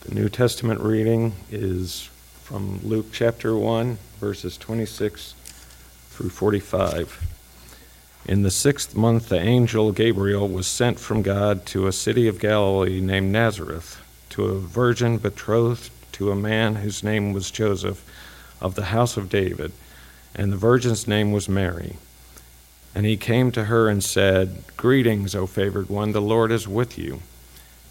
The New Testament reading is from Luke chapter 1, verses 26 through 45. In the sixth month, the angel Gabriel was sent from God to a city of Galilee named Nazareth, to a virgin betrothed to a man whose name was Joseph, of the house of David, and the virgin's name was Mary. And he came to her and said, Greetings, O favored one, the Lord is with you.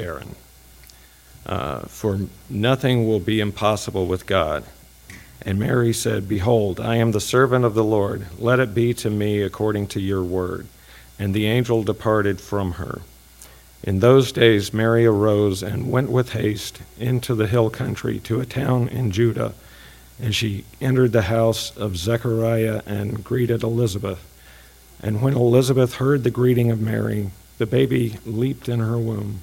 barren. Uh, for nothing will be impossible with God. And Mary said, Behold, I am the servant of the Lord. Let it be to me according to your word. And the angel departed from her. In those days, Mary arose and went with haste into the hill country to a town in Judah and she entered the house of Zechariah and greeted Elizabeth. And when Elizabeth heard the greeting of Mary, the baby leaped in her womb.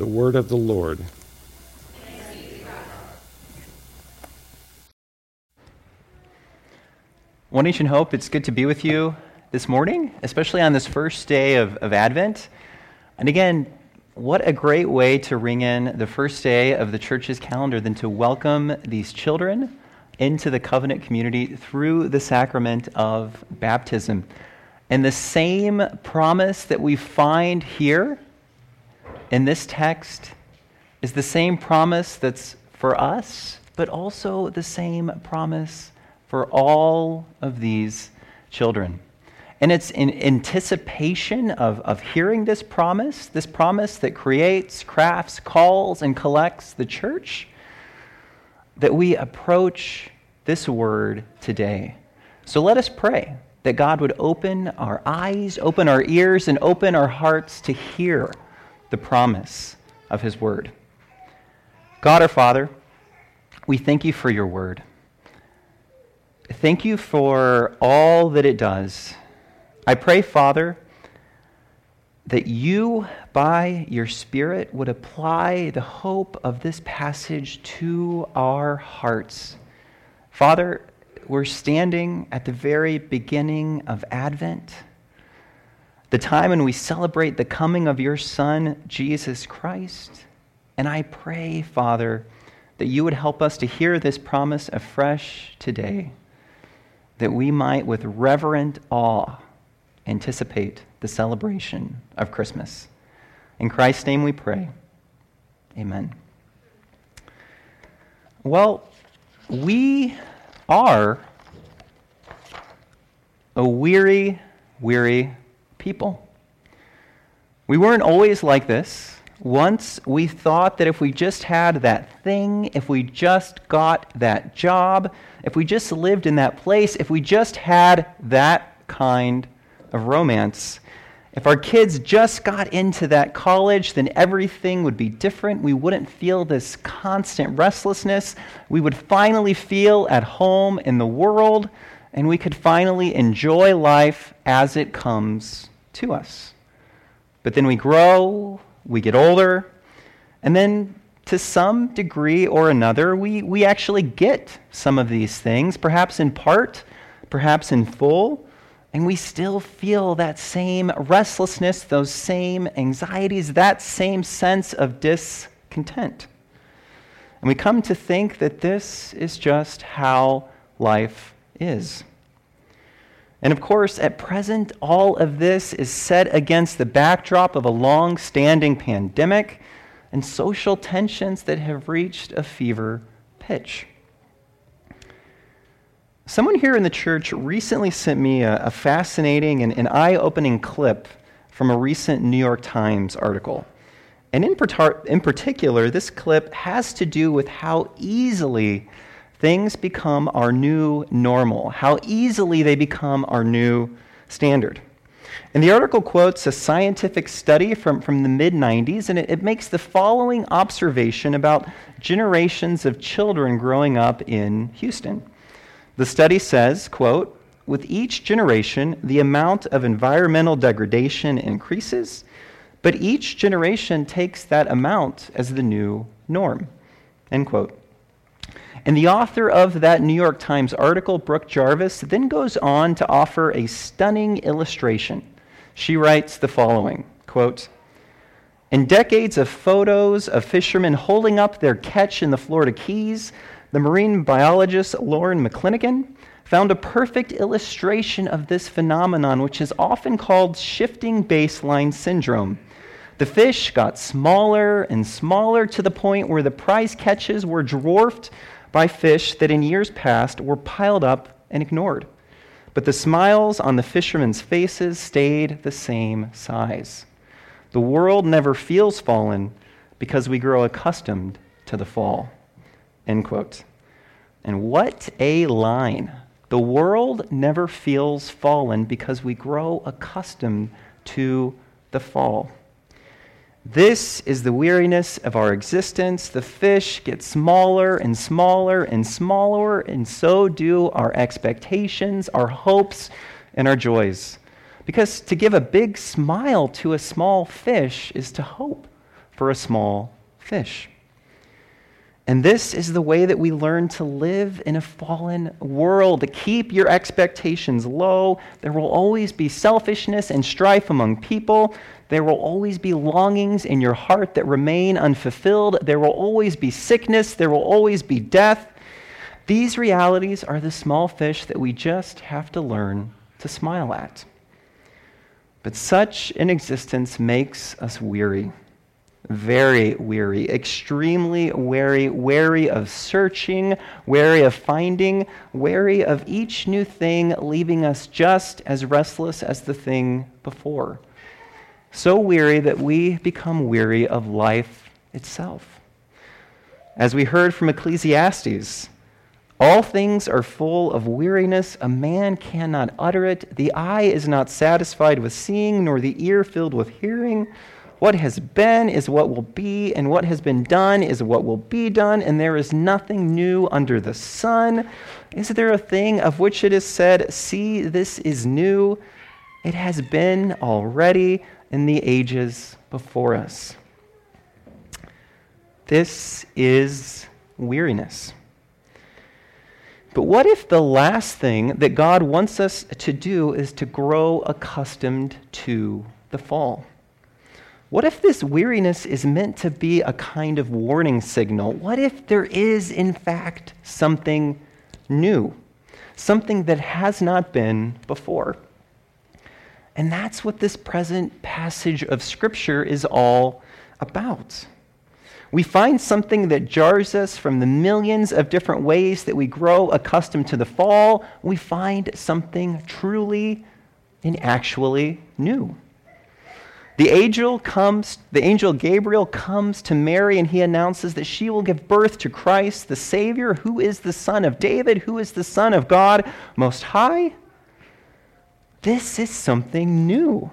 The word of the Lord. One Nation Hope, it's good to be with you this morning, especially on this first day of, of Advent. And again, what a great way to ring in the first day of the church's calendar than to welcome these children into the covenant community through the sacrament of baptism. And the same promise that we find here in this text is the same promise that's for us, but also the same promise for all of these children. And it's in anticipation of, of hearing this promise, this promise that creates, crafts, calls, and collects the church, that we approach this word today. So let us pray that God would open our eyes, open our ears, and open our hearts to hear the promise of his word. God our Father, we thank you for your word. Thank you for all that it does I pray, Father, that you, by your Spirit, would apply the hope of this passage to our hearts. Father, we're standing at the very beginning of Advent, the time when we celebrate the coming of your Son, Jesus Christ. And I pray, Father, that you would help us to hear this promise afresh today, that we might, with reverent awe, anticipate the celebration of Christmas. In Christ's name we pray. Amen. Well, we are a weary, weary people. We weren't always like this. Once we thought that if we just had that thing, if we just got that job, if we just lived in that place, if we just had that kind of romance. If our kids just got into that college, then everything would be different. We wouldn't feel this constant restlessness. We would finally feel at home in the world, and we could finally enjoy life as it comes to us. But then we grow, we get older, And then, to some degree or another, we, we actually get some of these things, perhaps in part, perhaps in full, and we still feel that same restlessness, those same anxieties, that same sense of discontent. And we come to think that this is just how life is. And of course, at present, all of this is set against the backdrop of a long standing pandemic and social tensions that have reached a fever pitch. Someone here in the church recently sent me a, a fascinating and, and eye opening clip from a recent New York Times article. And in, in particular, this clip has to do with how easily things become our new normal, how easily they become our new standard. And the article quotes a scientific study from, from the mid 90s, and it, it makes the following observation about generations of children growing up in Houston. The study says, quote, with each generation, the amount of environmental degradation increases, but each generation takes that amount as the new norm. End quote. And the author of that New York Times article, Brooke Jarvis, then goes on to offer a stunning illustration. She writes the following quote, In decades of photos of fishermen holding up their catch in the Florida Keys, the marine biologist Loren McClenachan found a perfect illustration of this phenomenon, which is often called shifting baseline syndrome. The fish got smaller and smaller to the point where the prize catches were dwarfed by fish that in years past were piled up and ignored. But the smiles on the fishermen's faces stayed the same size. The world never feels fallen because we grow accustomed to the fall. End quote. And what a line. The world never feels fallen because we grow accustomed to the fall. This is the weariness of our existence. The fish get smaller and smaller and smaller, and so do our expectations, our hopes, and our joys. Because to give a big smile to a small fish is to hope for a small fish. And this is the way that we learn to live in a fallen world. To keep your expectations low. There will always be selfishness and strife among people. There will always be longings in your heart that remain unfulfilled. There will always be sickness. There will always be death. These realities are the small fish that we just have to learn to smile at. But such an existence makes us weary very weary, extremely weary, wary of searching, wary of finding, wary of each new thing, leaving us just as restless as the thing before. So weary that we become weary of life itself. As we heard from Ecclesiastes, all things are full of weariness. A man cannot utter it. The eye is not satisfied with seeing, nor the ear filled with hearing. What has been is what will be, and what has been done is what will be done, and there is nothing new under the sun. Is there a thing of which it is said, See, this is new? It has been already in the ages before us. This is weariness. But what if the last thing that God wants us to do is to grow accustomed to the fall? What if this weariness is meant to be a kind of warning signal? What if there is, in fact, something new, something that has not been before? And that's what this present passage of Scripture is all about. We find something that jars us from the millions of different ways that we grow accustomed to the fall. We find something truly and actually new. The angel comes, the angel Gabriel comes to Mary and he announces that she will give birth to Christ, the Savior, who is the Son of David, who is the Son of God Most High. This is something new.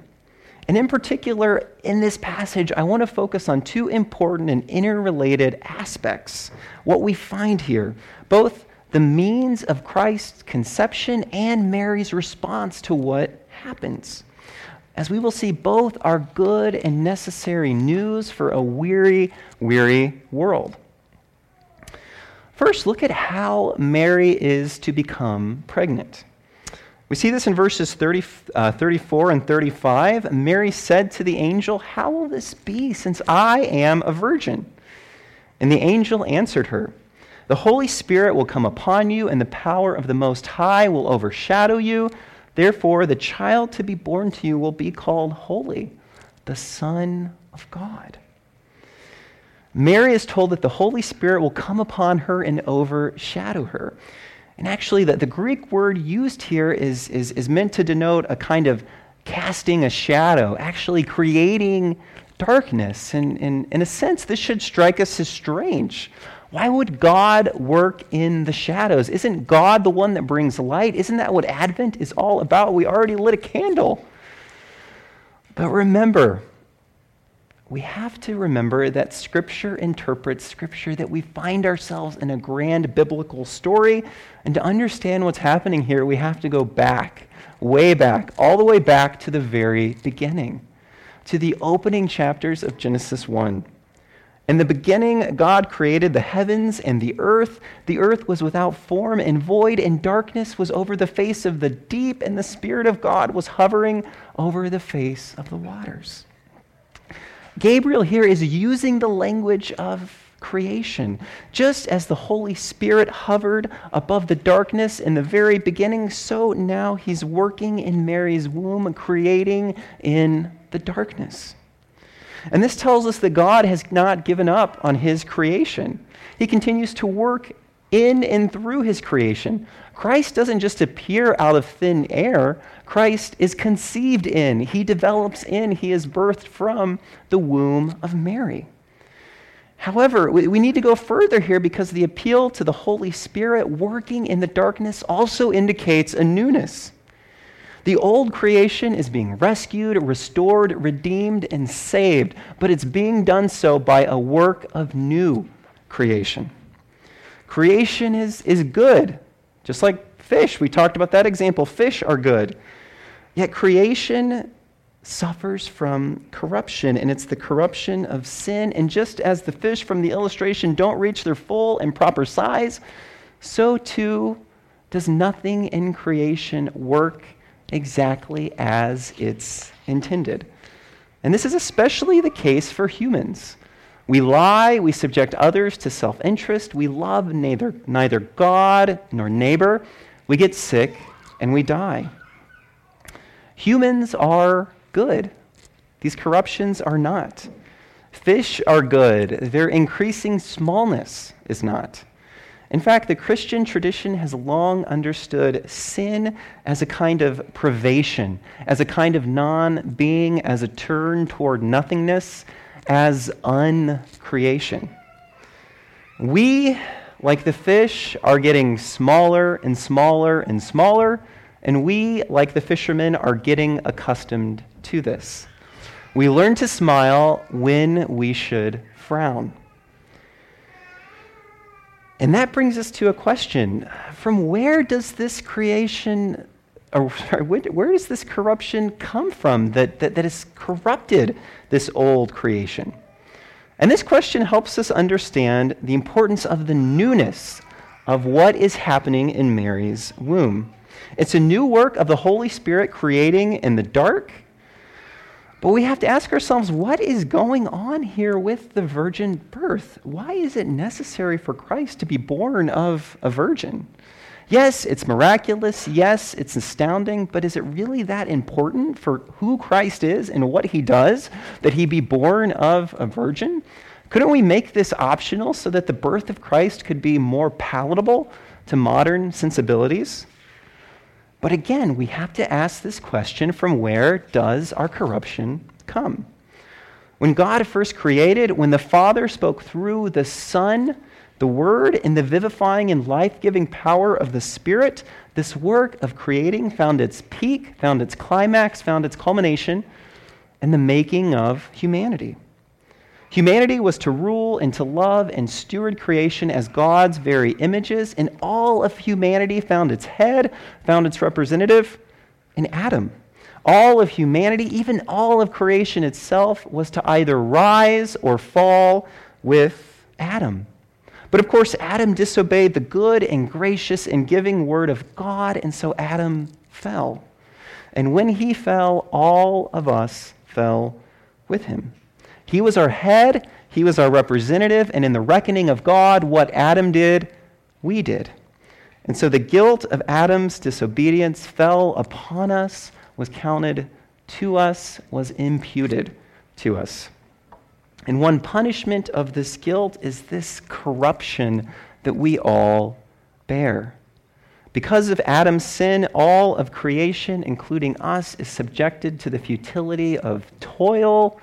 And in particular, in this passage, I want to focus on two important and interrelated aspects. What we find here, both the means of Christ's conception and Mary's response to what happens. As we will see both are good and necessary news for a weary, weary world. First, look at how Mary is to become pregnant. We see this in verses 30, uh, 34 and 35. Mary said to the angel, How will this be since I am a virgin? And the angel answered her, The Holy Spirit will come upon you, and the power of the Most High will overshadow you. Therefore, the child to be born to you will be called Holy, the Son of God. Mary is told that the Holy Spirit will come upon her and overshadow her. And actually, the, the Greek word used here is, is, is meant to denote a kind of casting a shadow, actually creating darkness. And, and in a sense, this should strike us as strange. Why would God work in the shadows? Isn't God the one that brings light? Isn't that what Advent is all about? We already lit a candle. But remember, we have to remember that Scripture interprets Scripture, that we find ourselves in a grand biblical story. And to understand what's happening here, we have to go back, way back, all the way back to the very beginning, to the opening chapters of Genesis 1. In the beginning, God created the heavens and the earth. The earth was without form and void, and darkness was over the face of the deep, and the Spirit of God was hovering over the face of the waters. Gabriel here is using the language of creation. Just as the Holy Spirit hovered above the darkness in the very beginning, so now he's working in Mary's womb, creating in the darkness. And this tells us that God has not given up on his creation. He continues to work in and through his creation. Christ doesn't just appear out of thin air, Christ is conceived in, he develops in, he is birthed from the womb of Mary. However, we need to go further here because the appeal to the Holy Spirit working in the darkness also indicates a newness. The old creation is being rescued, restored, redeemed, and saved, but it's being done so by a work of new creation. Creation is, is good, just like fish. We talked about that example. Fish are good. Yet creation suffers from corruption, and it's the corruption of sin. And just as the fish from the illustration don't reach their full and proper size, so too does nothing in creation work exactly as it's intended. And this is especially the case for humans. We lie, we subject others to self interest, we love neither, neither God nor neighbor, we get sick, and we die. Humans are good, these corruptions are not. Fish are good, their increasing smallness is not. In fact, the Christian tradition has long understood sin as a kind of privation, as a kind of non being, as a turn toward nothingness, as uncreation. We, like the fish, are getting smaller and smaller and smaller, and we, like the fishermen, are getting accustomed to this. We learn to smile when we should frown. And that brings us to a question from where does this creation, or sorry, where does this corruption come from that, that, that has corrupted this old creation? And this question helps us understand the importance of the newness of what is happening in Mary's womb. It's a new work of the Holy Spirit creating in the dark but we have to ask ourselves what is going on here with the virgin birth? Why is it necessary for Christ to be born of a virgin? Yes, it's miraculous. Yes, it's astounding. But is it really that important for who Christ is and what he does that he be born of a virgin? Couldn't we make this optional so that the birth of Christ could be more palatable to modern sensibilities? But again, we have to ask this question from where does our corruption come? When God first created, when the Father spoke through the Son, the Word, and the vivifying and life giving power of the Spirit, this work of creating found its peak, found its climax, found its culmination in the making of humanity. Humanity was to rule and to love and steward creation as God's very images, and all of humanity found its head, found its representative in Adam. all of humanity, even all of creation itself, was to either rise or fall with Adam. But of course, Adam disobeyed the good and gracious and giving word of God, and so Adam fell. And when he fell, all of us fell with him. He was our head, he was our representative, and in the reckoning of God, what Adam did, we did. And so the guilt of Adam's disobedience fell upon us, was counted to us, was imputed to us. And one punishment of this guilt is this corruption that we all bear. Because of Adam's sin, all of creation, including us, is subjected to the futility of toil,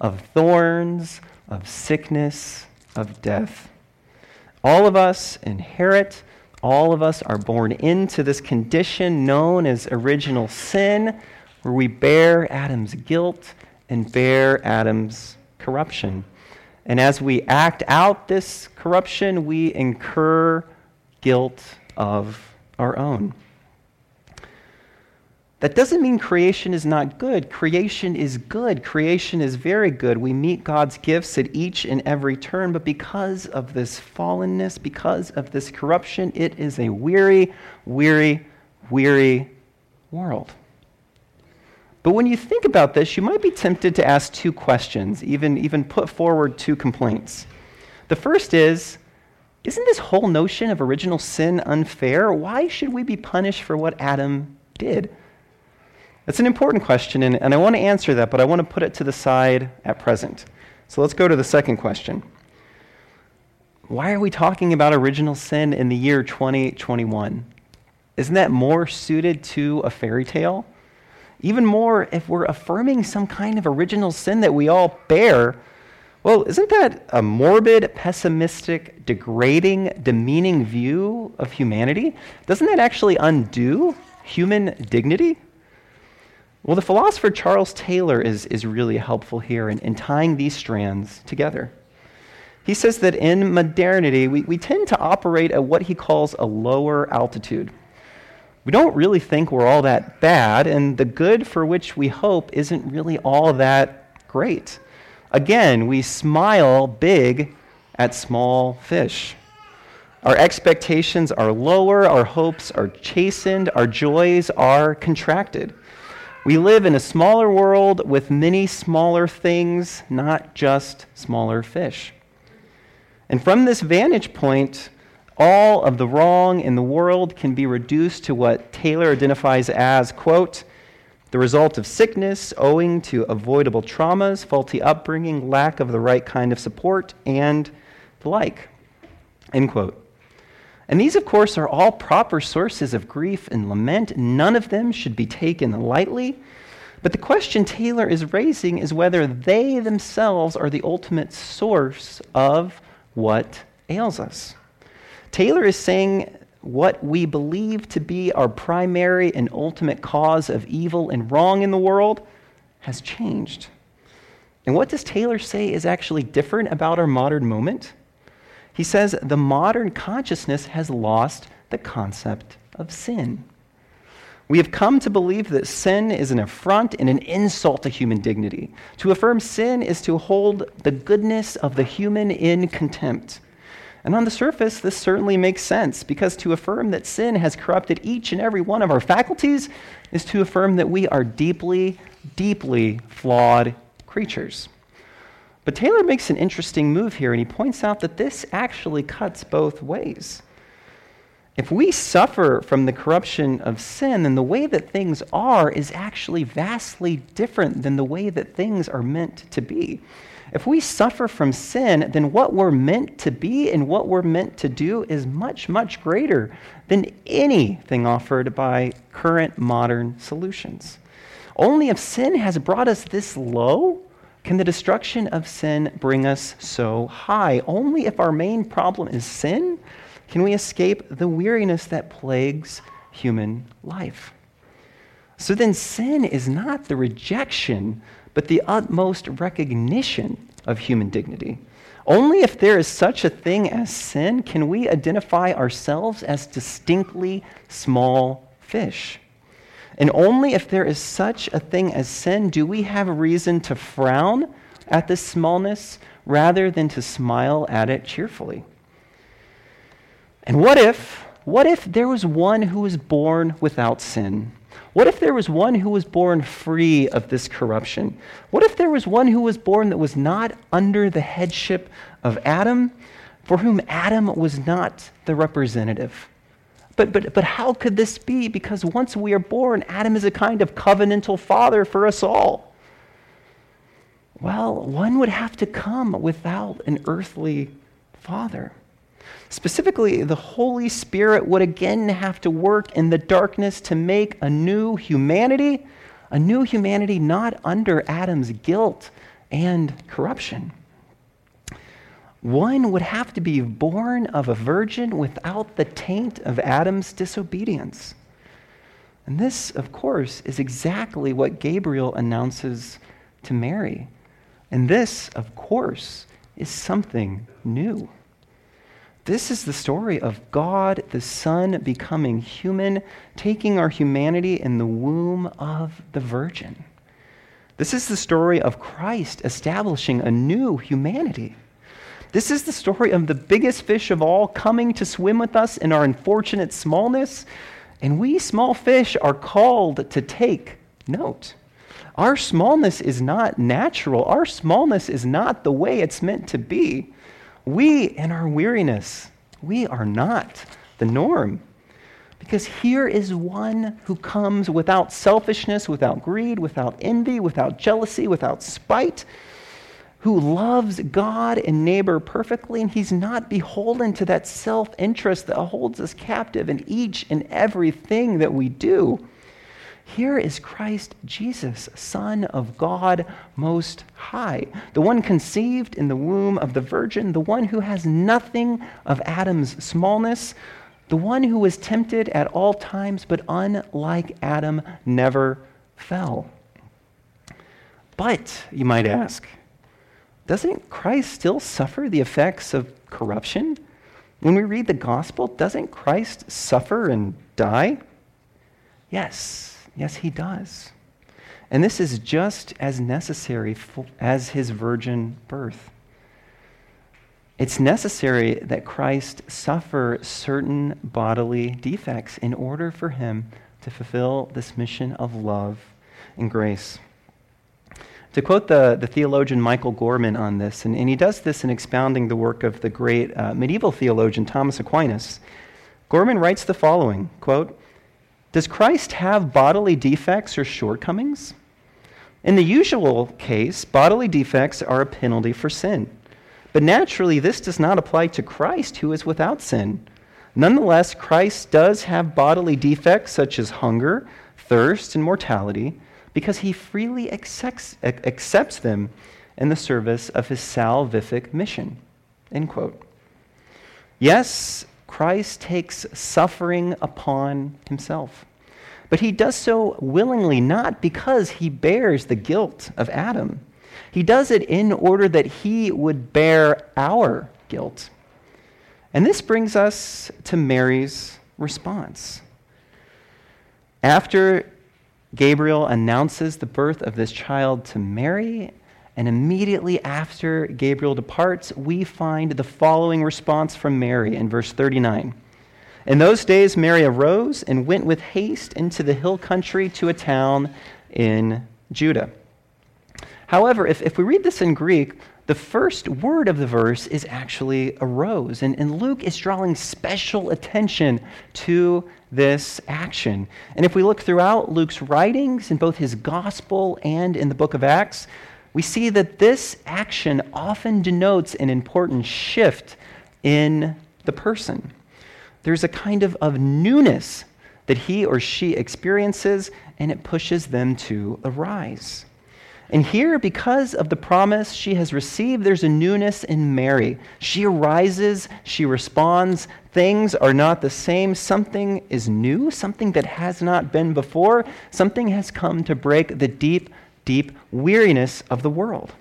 of thorns, of sickness, of death. All of us inherit, all of us are born into this condition known as original sin, where we bear Adam's guilt and bear Adam's corruption. And as we act out this corruption, we incur guilt of our own. That doesn't mean creation is not good. Creation is good. Creation is very good. We meet God's gifts at each and every turn, but because of this fallenness, because of this corruption, it is a weary, weary, weary world. But when you think about this, you might be tempted to ask two questions, even, even put forward two complaints. The first is Isn't this whole notion of original sin unfair? Why should we be punished for what Adam did? That's an important question, and, and I want to answer that, but I want to put it to the side at present. So let's go to the second question. Why are we talking about original sin in the year 2021? Isn't that more suited to a fairy tale? Even more, if we're affirming some kind of original sin that we all bear, well, isn't that a morbid, pessimistic, degrading, demeaning view of humanity? Doesn't that actually undo human dignity? Well, the philosopher Charles Taylor is, is really helpful here in, in tying these strands together. He says that in modernity, we, we tend to operate at what he calls a lower altitude we don't really think we're all that bad, and the good for which we hope isn't really all that great. Again, we smile big at small fish. Our expectations are lower, our hopes are chastened, our joys are contracted. We live in a smaller world with many smaller things, not just smaller fish. And from this vantage point, all of the wrong in the world can be reduced to what Taylor identifies as, quote, the result of sickness owing to avoidable traumas, faulty upbringing, lack of the right kind of support, and the like. End quote. And these, of course, are all proper sources of grief and lament. None of them should be taken lightly. But the question Taylor is raising is whether they themselves are the ultimate source of what ails us. Taylor is saying what we believe to be our primary and ultimate cause of evil and wrong in the world has changed. And what does Taylor say is actually different about our modern moment? He says the modern consciousness has lost the concept of sin. We have come to believe that sin is an affront and an insult to human dignity. To affirm sin is to hold the goodness of the human in contempt. And on the surface, this certainly makes sense because to affirm that sin has corrupted each and every one of our faculties is to affirm that we are deeply, deeply flawed creatures. But Taylor makes an interesting move here, and he points out that this actually cuts both ways. If we suffer from the corruption of sin, then the way that things are is actually vastly different than the way that things are meant to be. If we suffer from sin, then what we're meant to be and what we're meant to do is much, much greater than anything offered by current modern solutions. Only if sin has brought us this low can the destruction of sin bring us so high. Only if our main problem is sin can we escape the weariness that plagues human life. So then, sin is not the rejection but the utmost recognition of human dignity. Only if there is such a thing as sin can we identify ourselves as distinctly small fish. And only if there is such a thing as sin do we have reason to frown at this smallness rather than to smile at it cheerfully. And what if, what if there was one who was born without sin? What if there was one who was born free of this corruption? What if there was one who was born that was not under the headship of Adam, for whom Adam was not the representative? But, but, but how could this be? Because once we are born, Adam is a kind of covenantal father for us all. Well, one would have to come without an earthly father. Specifically, the Holy Spirit would again have to work in the darkness to make a new humanity, a new humanity not under Adam's guilt and corruption. One would have to be born of a virgin without the taint of Adam's disobedience. And this, of course, is exactly what Gabriel announces to Mary. And this, of course, is something new. This is the story of God, the Son, becoming human, taking our humanity in the womb of the Virgin. This is the story of Christ establishing a new humanity. This is the story of the biggest fish of all coming to swim with us in our unfortunate smallness. And we small fish are called to take note. Our smallness is not natural, our smallness is not the way it's meant to be. We, in our weariness, we are not the norm. Because here is one who comes without selfishness, without greed, without envy, without jealousy, without spite, who loves God and neighbor perfectly, and he's not beholden to that self interest that holds us captive in each and everything that we do. Here is Christ Jesus, Son of God Most High, the one conceived in the womb of the Virgin, the one who has nothing of Adam's smallness, the one who was tempted at all times, but unlike Adam, never fell. But, you might ask, doesn't Christ still suffer the effects of corruption? When we read the gospel, doesn't Christ suffer and die? Yes, Yes, he does. And this is just as necessary as his virgin birth. It's necessary that Christ suffer certain bodily defects in order for him to fulfill this mission of love and grace. To quote the, the theologian Michael Gorman on this, and, and he does this in expounding the work of the great uh, medieval theologian Thomas Aquinas, Gorman writes the following quote, does Christ have bodily defects or shortcomings? In the usual case, bodily defects are a penalty for sin. But naturally, this does not apply to Christ, who is without sin. Nonetheless, Christ does have bodily defects such as hunger, thirst, and mortality, because he freely accepts, accepts them in the service of his salvific mission. End quote. Yes, Christ takes suffering upon himself. But he does so willingly, not because he bears the guilt of Adam. He does it in order that he would bear our guilt. And this brings us to Mary's response. After Gabriel announces the birth of this child to Mary, and immediately after Gabriel departs, we find the following response from Mary in verse 39. In those days, Mary arose and went with haste into the hill country to a town in Judah. However, if, if we read this in Greek, the first word of the verse is actually arose. And, and Luke is drawing special attention to this action. And if we look throughout Luke's writings, in both his gospel and in the book of Acts, we see that this action often denotes an important shift in the person. There's a kind of, of newness that he or she experiences, and it pushes them to arise. And here, because of the promise she has received, there's a newness in Mary. She arises, she responds. Things are not the same. Something is new, something that has not been before. Something has come to break the deep, deep weariness of the world.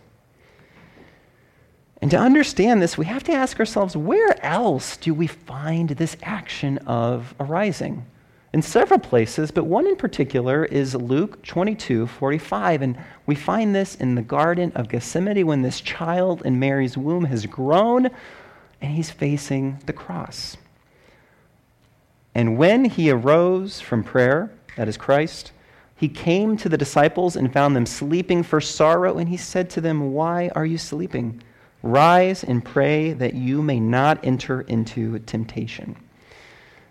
And to understand this, we have to ask ourselves where else do we find this action of arising? In several places, but one in particular is Luke 22 45. And we find this in the Garden of Gethsemane when this child in Mary's womb has grown and he's facing the cross. And when he arose from prayer, that is Christ, he came to the disciples and found them sleeping for sorrow, and he said to them, Why are you sleeping? Rise and pray that you may not enter into temptation.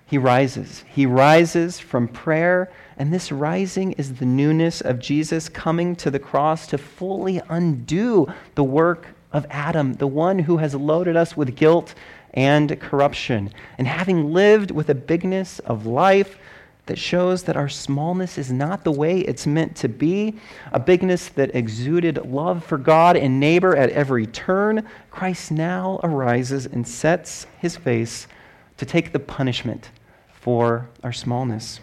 He rises. He rises from prayer, and this rising is the newness of Jesus coming to the cross to fully undo the work of Adam, the one who has loaded us with guilt and corruption. And having lived with a bigness of life, that shows that our smallness is not the way it's meant to be, a bigness that exuded love for God and neighbor at every turn, Christ now arises and sets his face to take the punishment for our smallness.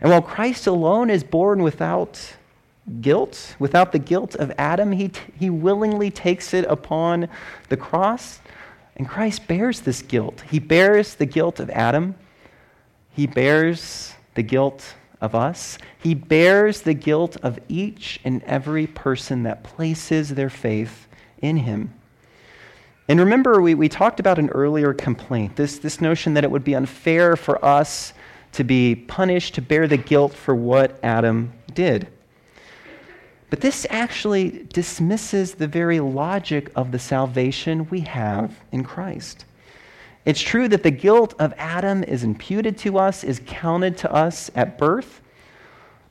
And while Christ alone is born without guilt, without the guilt of Adam, he, t- he willingly takes it upon the cross. And Christ bears this guilt. He bears the guilt of Adam. He bears the guilt of us. He bears the guilt of each and every person that places their faith in him. And remember, we, we talked about an earlier complaint this, this notion that it would be unfair for us to be punished, to bear the guilt for what Adam did. But this actually dismisses the very logic of the salvation we have in Christ. It's true that the guilt of Adam is imputed to us, is counted to us at birth,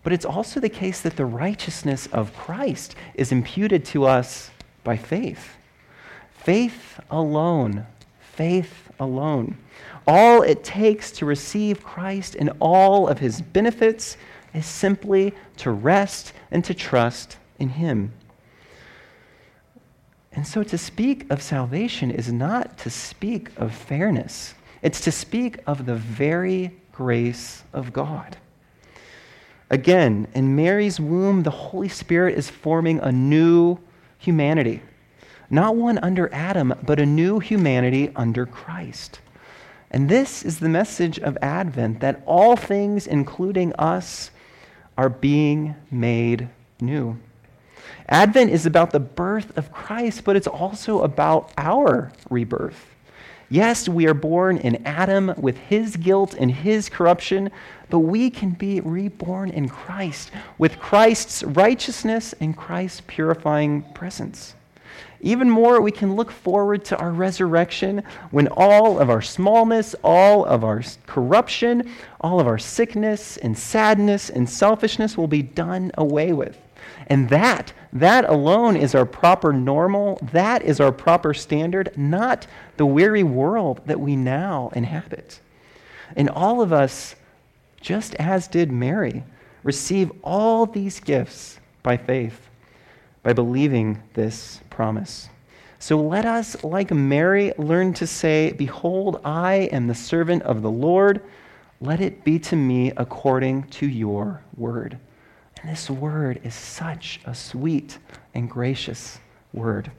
but it's also the case that the righteousness of Christ is imputed to us by faith. Faith alone, faith alone. All it takes to receive Christ and all of his benefits is simply to rest and to trust in him. And so to speak of salvation is not to speak of fairness, it's to speak of the very grace of God. Again, in Mary's womb, the Holy Spirit is forming a new humanity. Not one under Adam, but a new humanity under Christ. And this is the message of Advent that all things, including us, are being made new. Advent is about the birth of Christ, but it's also about our rebirth. Yes, we are born in Adam with his guilt and his corruption, but we can be reborn in Christ with Christ's righteousness and Christ's purifying presence. Even more, we can look forward to our resurrection when all of our smallness, all of our corruption, all of our sickness and sadness and selfishness will be done away with. And that, that alone is our proper normal. That is our proper standard, not the weary world that we now inhabit. And all of us, just as did Mary, receive all these gifts by faith, by believing this promise. So let us, like Mary, learn to say, Behold, I am the servant of the Lord. Let it be to me according to your word. And this word is such a sweet and gracious word.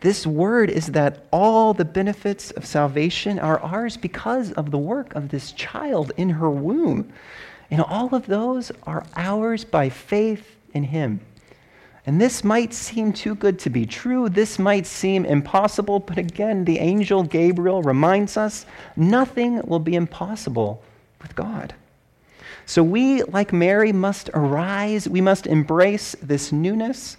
This word is that all the benefits of salvation are ours because of the work of this child in her womb. And all of those are ours by faith in him. And this might seem too good to be true. This might seem impossible. But again, the angel Gabriel reminds us nothing will be impossible with God. So we, like Mary, must arise. We must embrace this newness.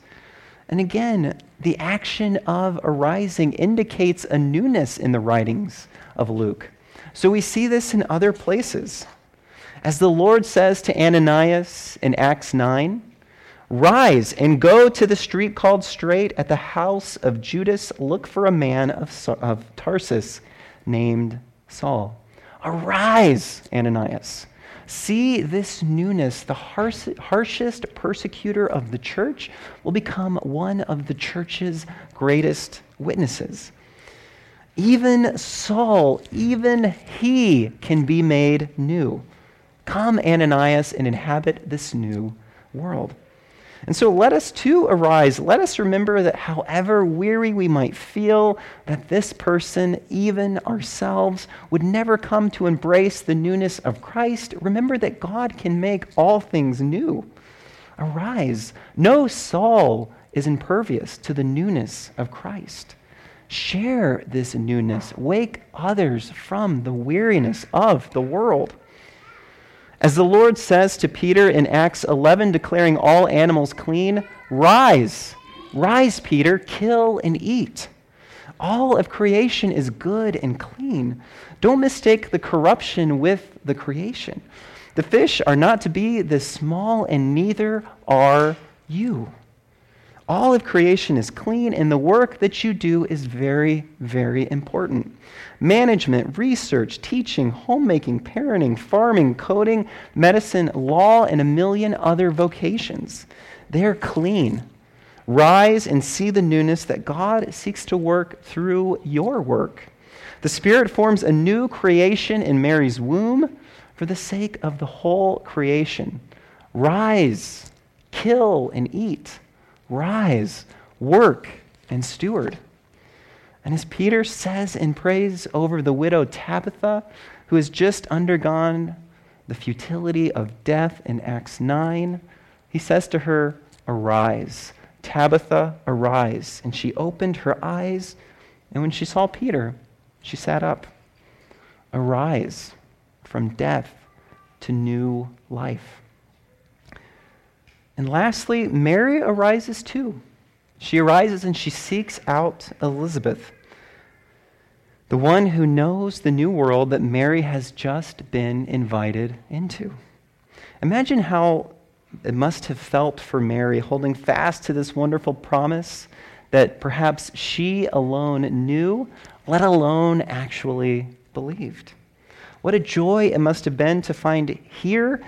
And again, the action of arising indicates a newness in the writings of Luke. So we see this in other places. As the Lord says to Ananias in Acts 9, Rise and go to the street called Straight at the house of Judas. Look for a man of, of Tarsus named Saul. Arise, Ananias. See this newness. The harshest persecutor of the church will become one of the church's greatest witnesses. Even Saul, even he can be made new. Come, Ananias, and inhabit this new world. And so let us too arise. Let us remember that however weary we might feel, that this person, even ourselves, would never come to embrace the newness of Christ. Remember that God can make all things new. Arise. No Saul is impervious to the newness of Christ. Share this newness. Wake others from the weariness of the world. As the Lord says to Peter in Acts 11, declaring all animals clean, rise, rise, Peter, kill and eat. All of creation is good and clean. Don't mistake the corruption with the creation. The fish are not to be this small, and neither are you. All of creation is clean, and the work that you do is very, very important. Management, research, teaching, homemaking, parenting, farming, coding, medicine, law, and a million other vocations. They're clean. Rise and see the newness that God seeks to work through your work. The Spirit forms a new creation in Mary's womb for the sake of the whole creation. Rise, kill, and eat. Rise, work, and steward. And as Peter says in praise over the widow Tabitha, who has just undergone the futility of death in Acts 9, he says to her, Arise. Tabitha, arise. And she opened her eyes, and when she saw Peter, she sat up. Arise from death to new life. And lastly, Mary arises too. She arises and she seeks out Elizabeth, the one who knows the new world that Mary has just been invited into. Imagine how it must have felt for Mary holding fast to this wonderful promise that perhaps she alone knew, let alone actually believed. What a joy it must have been to find here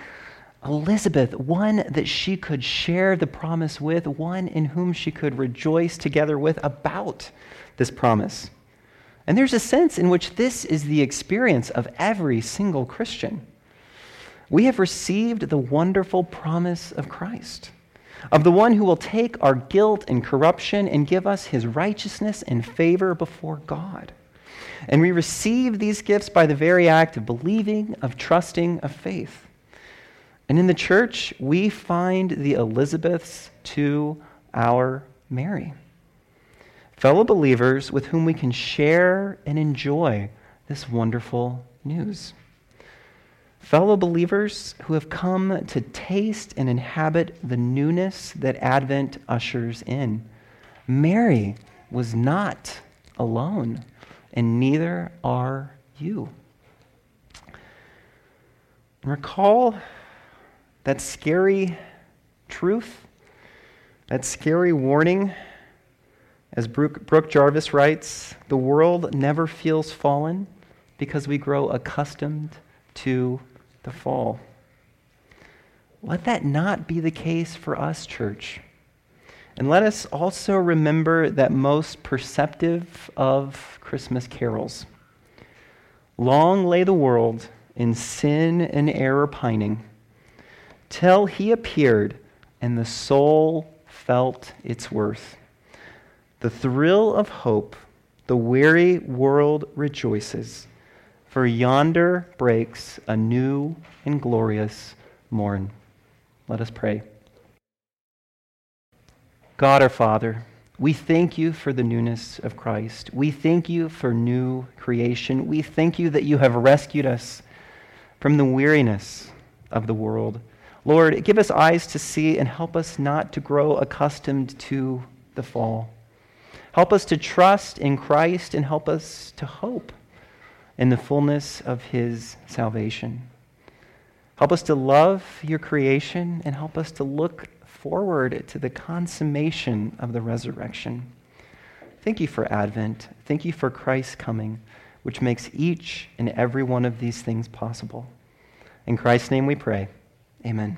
Elizabeth, one that she could share the promise with, one in whom she could rejoice together with about this promise. And there's a sense in which this is the experience of every single Christian. We have received the wonderful promise of Christ, of the one who will take our guilt and corruption and give us his righteousness and favor before God. And we receive these gifts by the very act of believing, of trusting, of faith. And in the church, we find the Elizabeths to our Mary. Fellow believers with whom we can share and enjoy this wonderful news. Fellow believers who have come to taste and inhabit the newness that Advent ushers in. Mary was not alone, and neither are you. Recall that scary truth, that scary warning, as Brooke, Brooke Jarvis writes, the world never feels fallen because we grow accustomed to the fall. Let that not be the case for us, church. And let us also remember that most perceptive of Christmas carols. Long lay the world in sin and error pining till he appeared and the soul felt its worth. The thrill of hope, the weary world rejoices, for yonder breaks a new and glorious morn. Let us pray. God our Father, we thank you for the newness of Christ. We thank you for new creation. We thank you that you have rescued us from the weariness of the world. Lord, give us eyes to see and help us not to grow accustomed to the fall. Help us to trust in Christ and help us to hope in the fullness of his salvation. Help us to love your creation and help us to look forward to the consummation of the resurrection. Thank you for Advent. Thank you for Christ's coming, which makes each and every one of these things possible. In Christ's name we pray. Amen.